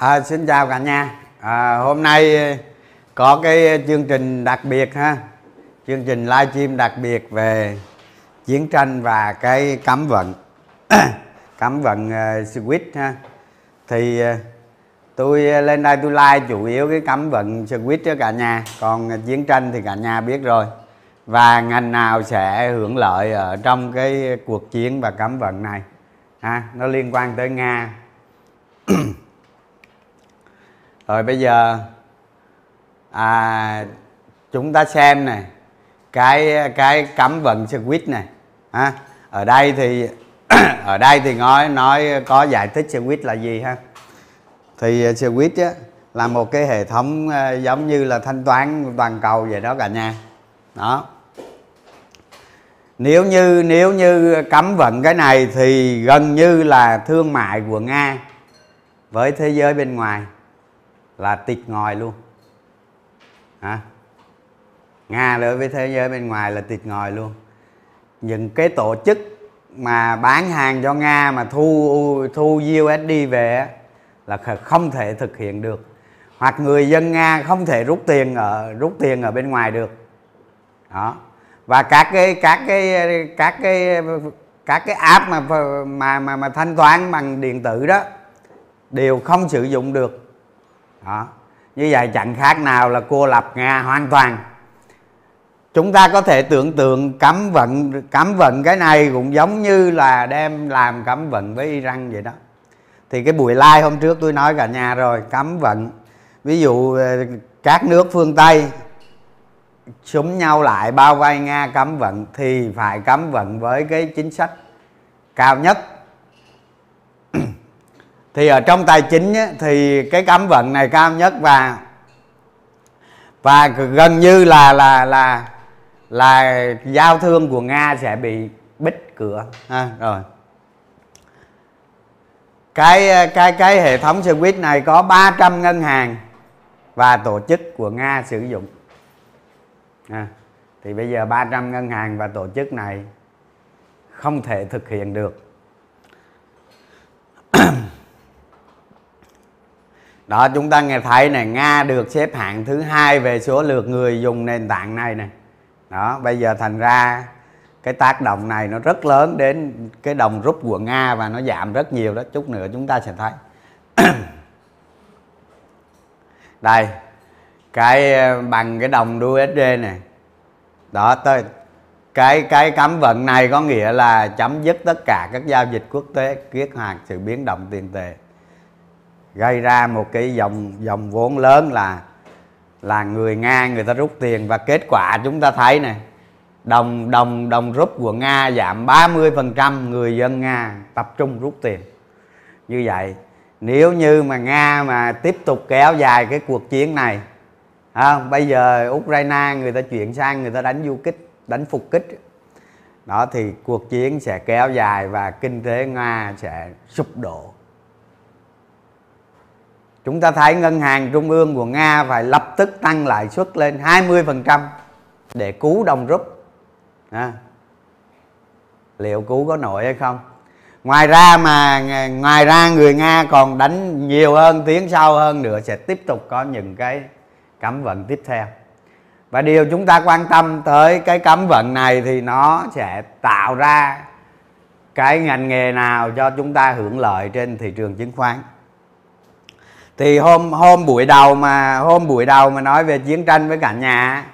À, xin chào cả nhà. À, hôm nay ờ, có cái chương trình đặc biệt ha, chương trình livestream đặc biệt về chiến tranh và cái cấm vận, cấm vận uh, squid ha. Thì uh, tôi lên đây tôi like chủ yếu cái cấm vận squid cho cả nhà, còn chiến tranh thì cả nhà biết rồi. Và ngành nào sẽ hưởng lợi ở trong cái cuộc chiến và cấm vận này ha, nó liên quan tới Nga rồi bây giờ à, chúng ta xem này cái cái cấm vận switch này ha. Ở đây thì ở đây thì nói nói có giải thích switch là gì ha. Thì à, switch á, là một cái hệ thống à, giống như là thanh toán toàn cầu vậy đó cả nhà. Đó. Nếu như nếu như cấm vận cái này thì gần như là thương mại của nga với thế giới bên ngoài là tịt ngòi luôn. Hả? Nga đối với thế giới bên ngoài là tịt ngòi luôn. Những cái tổ chức mà bán hàng cho nga mà thu thu usd về là không thể thực hiện được. Hoặc người dân nga không thể rút tiền ở rút tiền ở bên ngoài được. Đó. Và các cái các cái các cái các cái app mà mà mà, mà thanh toán bằng điện tử đó đều không sử dụng được đó. Như vậy chẳng khác nào là cô lập nga hoàn toàn. Chúng ta có thể tưởng tượng cấm vận cấm vận cái này cũng giống như là đem làm cấm vận với iran vậy đó. Thì cái buổi live hôm trước tôi nói cả nhà rồi, cấm vận. Ví dụ ờ, các nước phương tây súng nhau lại, bao vây nga cấm vận thì phải cấm vận với cái chính sách cao nhất thì ở trong tài chính á, thì cái cấm vận này cao nhất và và gần như là là là là giao thương của nga sẽ bị bích cửa. À, rồi. Cái cái cái hệ thống xe buýt này có 300 ngân hàng và tổ chức của nga sử dụng. À, thì bây giờ 300 ngân hàng và tổ chức này không thể thực hiện được. đó, chúng ta nghe thấy này, nga được xếp hạng thứ hai về số lượt người dùng nền tảng này này. Đó, bây giờ thành ra cái tác động này nó rất lớn đến cái đồng rút của nga và nó giảm rất nhiều đó. Chút nữa chúng ta sẽ thấy. Đây, cái ờ, bằng cái đồng USD này. Đó, tới cái cái cấm vận này có nghĩa là chấm dứt tất cả các giao dịch quốc tế, kiết hoạt, sự biến động tiền tệ gây ra một cái dòng dòng vốn lớn là là người nga người ta rút tiền và kết quả chúng ta thấy này đồng đồng đồng rút của nga giảm 30% người dân nga tập trung rút tiền. Như vậy nếu như mà nga mà tiếp tục kéo dài cái cuộc chiến này à, bây giờ ukraine người ta chuyển sang người ta đánh du kích đánh phục kích đó thì cuộc chiến sẽ kéo dài và kinh tế nga sẽ sụp đổ chúng ta thấy ngân hàng trung ương của nga phải lập tức tăng lãi suất lên 20% để cứu đồng rút à, liệu cứu có nổi hay không? Ngoài ra mà ngoài ra người nga còn đánh nhiều hơn tiếng sâu hơn nữa sẽ tiếp tục có những cái cấm vận tiếp theo. Và điều chúng ta quan tâm tới cái cấm vận này thì nó sẽ tạo ra cái ngành nghề nào cho chúng ta hưởng lợi trên thị trường chứng khoán thì hôm hôm buổi đầu mà, hôm buổi đầu mà nói về chiến tranh với cả nhà,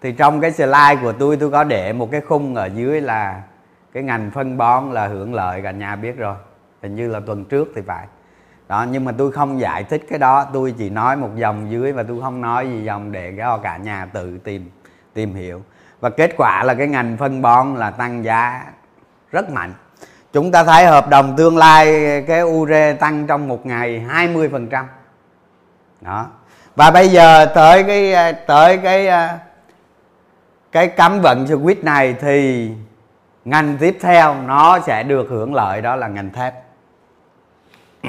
thì trong cái slide của tôi tôi có để một cái khung ở dưới là cái ngành phân bón là hưởng lợi, cả nhà biết rồi. Hình như là tuần trước thì phải. Đó, nhưng mà tôi không giải thích cái đó, tôi chỉ nói một dòng dưới và tôi không nói gì dòng để cho cả nhà tự tìm tìm hiểu. Và kết quả là cái ngành phân bón là tăng giá rất mạnh. Chúng ta thấy hợp đồng tương lai cái ure tăng trong một ngày 20 phần trăm đó. Và bây giờ tới cái ờ, tới cái ờ, cái cấm vận switch này thì ngành tiếp theo nó sẽ được hưởng lợi đó là ngành thép.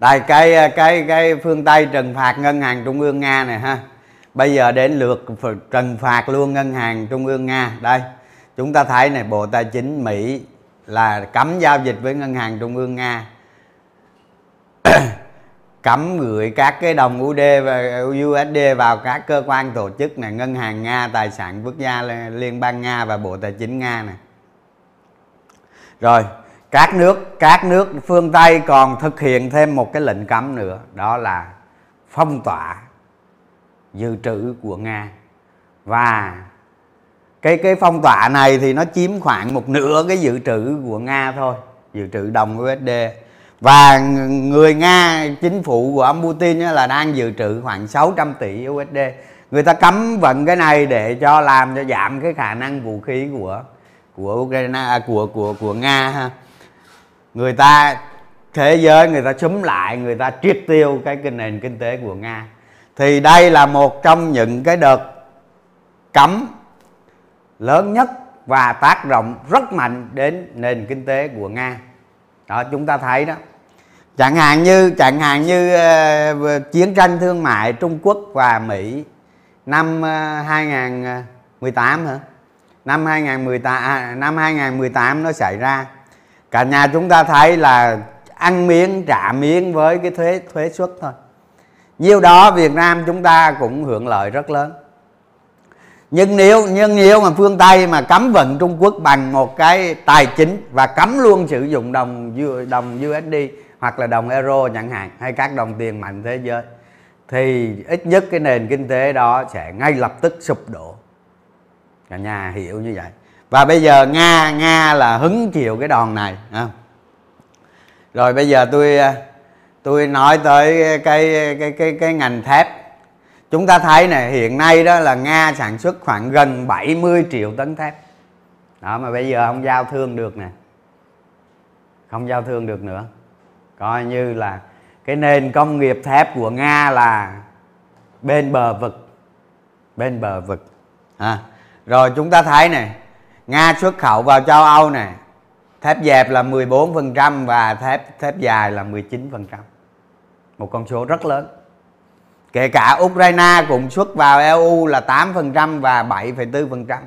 Đây, cái ờ, cái cái phương tây trừng phạt ngân hàng trung ương nga này ha. Bây giờ đến lượt trừng phạt luôn ngân hàng trung ương nga. Đây, chúng ta thấy này, bộ tài chính mỹ là cấm giao dịch với ngân hàng trung ương nga. cấm gửi các cái đồng UD và USD vào các cơ quan tổ chức này, ngân hàng Nga, tài sản quốc gia, liên bang Nga và bộ tài chính Nga này. Rồi, các nước các nước phương Tây còn thực hiện thêm một cái lệnh cấm nữa, đó là phong tỏa dự trữ của Nga. Và cái cái phong tỏa này thì nó chiếm khoảng một nửa cái dự trữ của Nga thôi, dự trữ đồng USD và người Nga chính phủ của ông Putin là đang dự trữ khoảng 600 tỷ USD người ta cấm vận cái này để cho làm cho giảm cái khả năng vũ khí của của Ukraine à, của của của Nga ha. Người ta thế giới người ta chúm lại người ta triệt tiêu cái nền kinh tế của Nga. Thì đây là một trong những cái đợt cấm lớn nhất và tác động rất mạnh đến nền kinh tế của Nga đó chúng ta thấy đó. Chẳng hạn như chẳng hạn như uh, chiến tranh thương mại Trung Quốc và Mỹ năm ờ, uh, 2018 ờ, hả? Năm 2018 à, năm 2018 nó xảy ra. Cả nhà chúng ta thấy là ăn miếng trả miếng với cái thuế thuế suất thôi. Nhiêu đó Việt Nam chúng ta cũng hưởng lợi rất lớn nhưng nếu nhưng nếu mà phương Tây mà cấm vận Trung Quốc bằng một cái tài chính và cấm luôn sử dụng đồng đồng USD hoặc là đồng euro chẳng hạn, hay các đồng tiền mạnh thế giới, thì ít nhất cái nền kinh tế đó sẽ ngay lập tức sụp đổ. Cả nhà hiểu như vậy. Và bây giờ nga nga là hứng chịu cái đòn này không? rồi bây giờ tôi à, tôi nói tới cái cái cái cái ngành thép chúng ta thấy này hiện nay đó là nga sản xuất khoảng gần 70 triệu tấn thép. Đó, mà bây giờ không giao thương được nè. Không giao thương được nữa. Coi như là cái nền công nghiệp thép của nga là bên bờ vực. Bên bờ vực. À. rồi chúng ta thấy này nga xuất khẩu vào châu âu này thép dẹp là 14% và thép thép dài là 19% một con số rất lớn kể cả Ukraine cũng xuất vào EU là 8% và 7,4%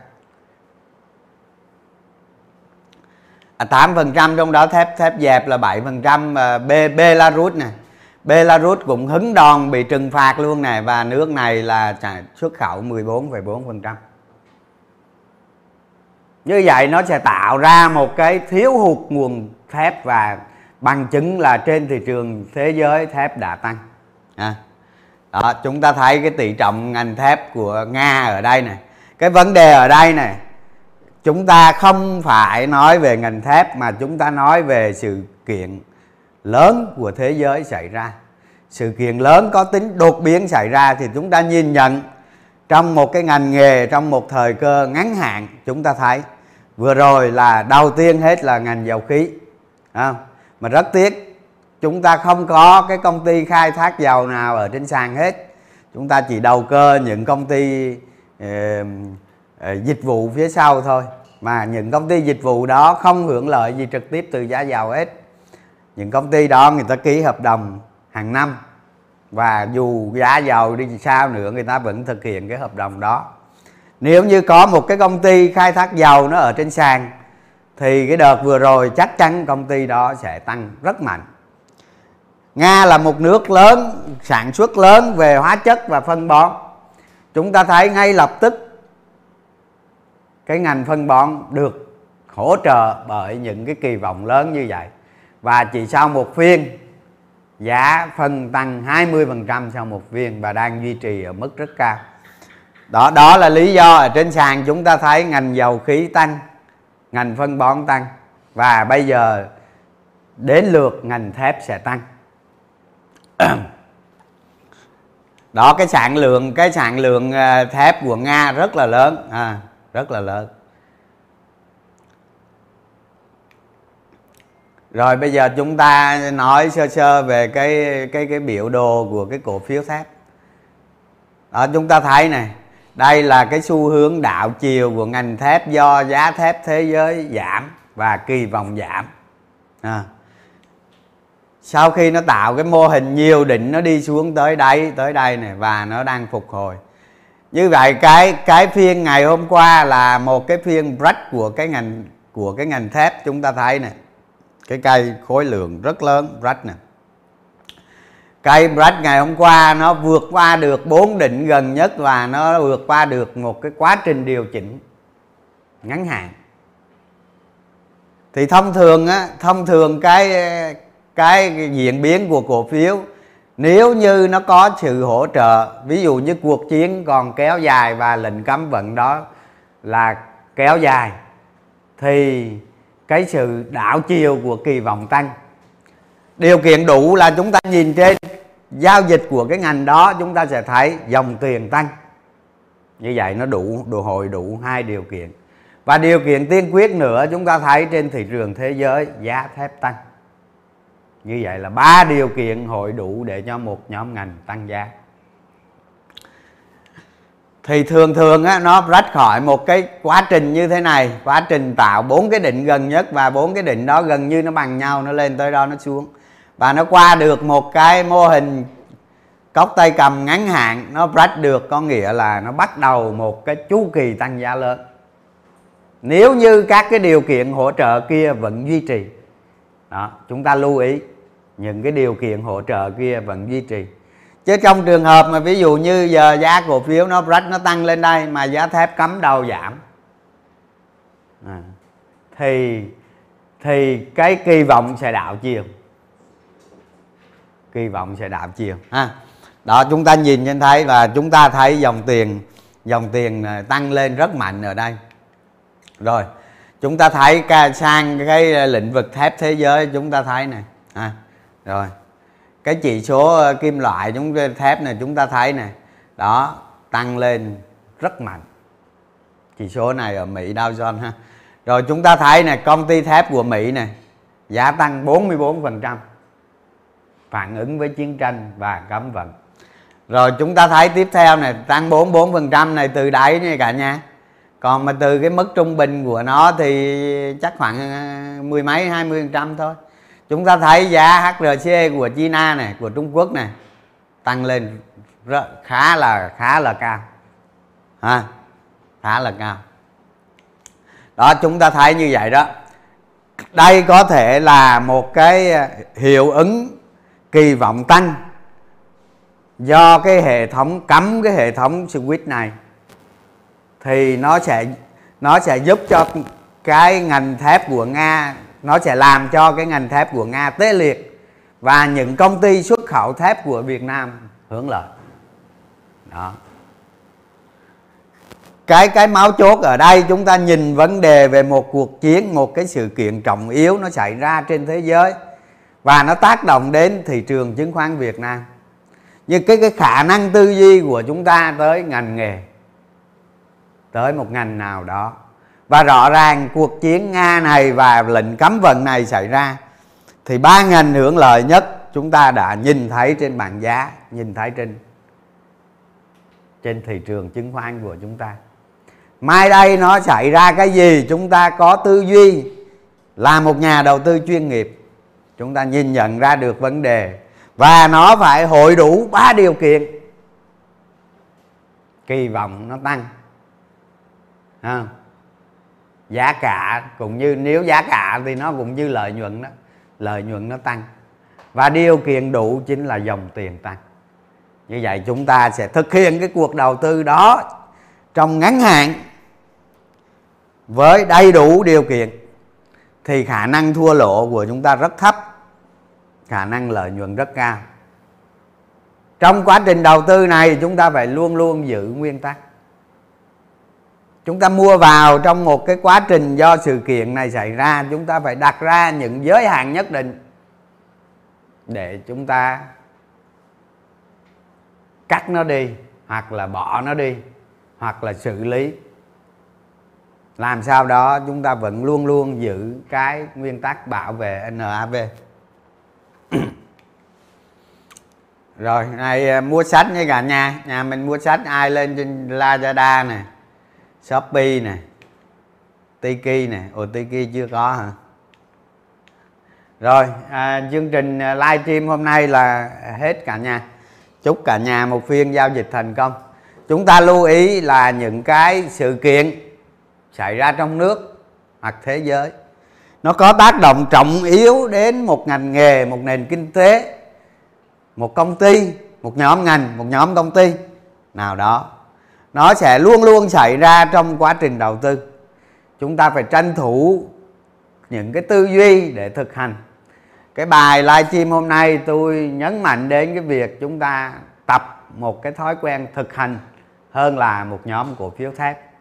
à, 8% trong đó thép thép dẹp là 7% b à, Be, Belarus nè. Belarus cũng hứng đòn bị trừng phạt luôn nè và nước này là xuất khẩu 14,4% như vậy nó sẽ tạo ra một cái thiếu hụt nguồn thép và bằng chứng là trên thị trường thế giới thép đã tăng. À đó chúng ta thấy cái tỷ trọng ngành thép của nga ở đây này. Cái vấn đề ở đây này chúng ta không phải nói về ngành thép mà chúng ta nói về sự kiện lớn của thế giới xảy ra. Sự kiện lớn có tính đột biến xảy ra thì chúng ta nhìn nhận trong một cái ngành nghề trong một thời cơ ngắn hạn chúng ta thấy. Vừa rồi là đầu tiên hết là ngành dầu khí à, mà rất tiếc chúng ta không có cái công ty khai thác dầu nào ở trên sàn hết. Chúng ta chỉ đầu cơ những công ty uh, uh, dịch vụ phía sau thôi. Mà những công ty dịch vụ đó không hưởng lợi gì trực tiếp từ giá dầu hết. Những công ty đó người ta ký hợp đồng hàng năm. Và dù giá dầu đi sao nữa người ta vẫn thực hiện cái hợp đồng đó. Nếu như có một cái công ty khai thác dầu nó ở trên sàn thì cái đợt vừa rồi chắc chắn công ty đó sẽ tăng rất mạnh nga là một nước lớn, sản xuất lớn về hóa chất và phân bón. Chúng ta thấy ngay lập tức cái ngành phân bón được hỗ trợ bởi những cái kỳ vọng lớn như vậy. Và chỉ sau một phiên, giá phân tăng 20% sau một viên và đang duy trì ở mức rất cao. Đó đó là lý do ở trên sàn chúng ta thấy ngành dầu khí tăng, ngành phân bón tăng. Và bây giờ đến lượt ngành thép sẽ tăng. đó cái sản lượng cái sản lượng à, thép của nga rất là lớn. À, rất là lớn. Rồi bây giờ chúng ta nói sơ sơ về cái cái cái biểu đồ của cái cổ phiếu thép. Đó chúng ta thấy này đây là cái xu hướng đạo chiều của ngành thép do giá thép thế giới giảm và kỳ vọng giảm. À sau khi nó tạo cái mô hình nhiều đỉnh nó đi xuống tới đây tới đây này và nó đang phục hồi. Như vậy cái cái phiên ngày hôm qua là một cái phiên break của cái ngành, của cái ngành thép chúng ta thấy này cái cây khối lượng rất lớn, break nè. Cây break ngày hôm qua nó vượt qua được bốn đỉnh gần nhất và nó vượt qua được một cái quá trình điều chỉnh ngắn hạn. Thì thông thường á, thông thường cái cái diễn biến của cổ phiếu. Nếu như nó có sự hỗ trợ, ví dụ như cuộc chiến còn kéo dài và lệnh cấm vận đó là kéo dài, thì cái sự đảo chiều của kỳ vọng tăng. Điều kiện đủ là chúng ta nhìn trên, giao dịch của cái ngành đó chúng ta sẽ thấy dòng tiền tăng. Như vậy nó đủ, đồ hội đủ hai điều kiện. Và điều kiện tiên quyết nữa, chúng ta thấy trên thị trường thế giới giá thép tăng như vậy là ba điều kiện hội đủ để cho một nhóm ngành tăng giá. Thì thường thường á, nó rách khỏi một cái quá trình như thế này quá trình tạo bốn cái định gần nhất và bốn cái định đó gần như nó bằng nhau nó lên tới đó nó xuống. Và nó qua được một cái mô hình cốc tay cầm ngắn hạn nó rách được có nghĩa là nó bắt đầu một cái chu kỳ tăng giá lớn. Nếu như các cái điều kiện hỗ trợ kia vẫn duy trì đó chúng ta lưu ý những cái điều kiện hỗ trợ kia vẫn duy trì. Chứ trong trường hợp mà ví dụ như giờ giá cổ phiếu nó rách nó tăng lên đây mà giá thép cấm đầu giảm à, thì thì cái kỳ vọng sẽ đảo chiều. Kỳ vọng sẽ đảo chiều ha. Đó chúng ta nhìn trên thấy và chúng ta thấy dòng tiền dòng tiền à, tăng lên rất mạnh ở đây. Rồi chúng ta thấy sang cái ờ, lĩnh vực thép thế giới chúng ta thấy này. À, rồi. Cái chỉ số ờ, kim loại chúng ờ, thép này chúng ta thấy này. Đó tăng lên rất mạnh. Chỉ số này ở Mỹ Dow Jones ha. Rồi chúng ta thấy này công ty thép của Mỹ này giá tăng 44% phản ứng với chiến tranh và cấm vận. Rồi chúng ta thấy tiếp theo này tăng 44% này từ đáy nha cả nhà còn mà từ cái mức trung bình của nó thì chắc khoảng ờ, mười mấy hai mươi phần trăm thôi. Chúng ta thấy giá HRC của China này của Trung Quốc này tăng lên rất, khá là khá là cao. Ha khá là cao. Đó chúng ta thấy như vậy đó. Đây có thể là một cái ờ, hiệu ứng kỳ vọng tăng do cái hệ thống cấm cái hệ thống switch này thì nó sẽ nó sẽ giúp cho cái ngành thép của nga, nó sẽ làm cho cái ngành thép của nga tê liệt. Và những công ty xuất khẩu thép của việt nam hưởng lợi. Đó. Cái cái máu chốt ở đây chúng ta nhìn vấn đề về một cuộc chiến, một cái sự kiện trọng yếu nó xảy ra trên thế giới. Và nó tác động đến thị trường chứng khoán Việt Nam. Như cái cái khả năng tư duy của chúng ta tới ngành nghề tới một ngành nào đó. Và rõ ràng cuộc chiến nga này và lệnh cấm vận này xảy ra, thì ba ngành hưởng lợi nhất chúng ta đã nhìn thấy trên bảng giá, nhìn thấy trên trên thị trường chứng khoán của chúng ta. Mai đây nó xảy ra cái gì chúng ta có tư duy là một nhà đầu tư chuyên nghiệp. Chúng ta nhìn nhận ra được vấn đề và nó phải hội đủ ba điều kiện. Kỳ vọng nó tăng không? giá cả cũng như, nếu giá cả thì nó cũng như lợi nhuận đó. Lợi nhuận nó tăng. Và điều kiện đủ chính là dòng tiền tăng. Như vậy chúng ta sẽ thực hiện cái cuộc đầu tư đó trong ngắn hạn. Với đầy đủ điều kiện thì khả năng thua lỗ của chúng ta rất thấp. Khả năng lợi nhuận rất cao. Trong quá trình đầu tư này chúng ta phải luôn luôn giữ nguyên tắc chúng ta mua vào trong một cái quá trình do sự kiện này xảy ra, chúng ta phải đặt ra những giới hạn nhất định để chúng ta cắt nó đi, hoặc là bỏ nó đi, hoặc là xử lý. Làm sao đó chúng ta vẫn luôn luôn giữ cái nguyên tắc bảo vệ NAV rồi, này à, mua sách với cả nhà. Nhà mình mua sách ai lên trên Lazada này Shopee nè Tiki nè. Ồ Tiki chưa có hả? Rồi à, chương trình à, live stream hôm nay là hết cả nhà. Chúc cả nhà một phiên giao dịch thành công. Chúng ta lưu ý là những cái sự kiện xảy ra trong nước hoặc thế giới nó có tác động trọng yếu đến một ngành nghề một nền kinh tế một công ty một nhóm ngành một nhóm công ty nào đó nó sẽ luôn luôn xảy ra trong quá trình đầu tư. Chúng ta phải tranh thủ những cái tư duy để thực hành. Cái bài livestream hôm nay tôi nhấn mạnh đến cái việc chúng ta tập một cái thói quen thực hành hơn là một nhóm cổ phiếu thép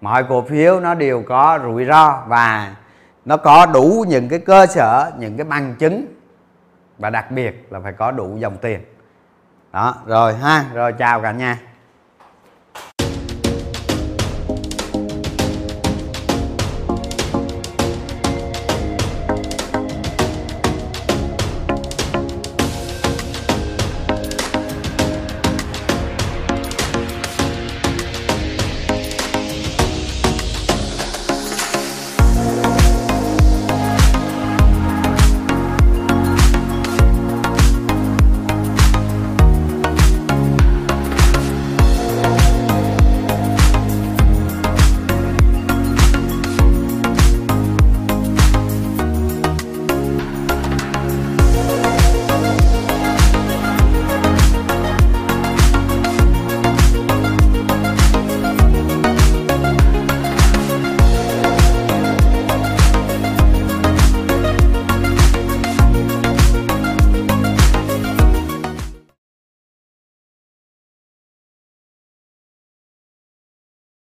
mọi cổ phiếu nó đều có rủi ro và nó có đủ những cái cơ sở, những cái bằng chứng và đặc biệt là phải có đủ dòng tiền. Đó, rồi ha, rồi chào cả nhà.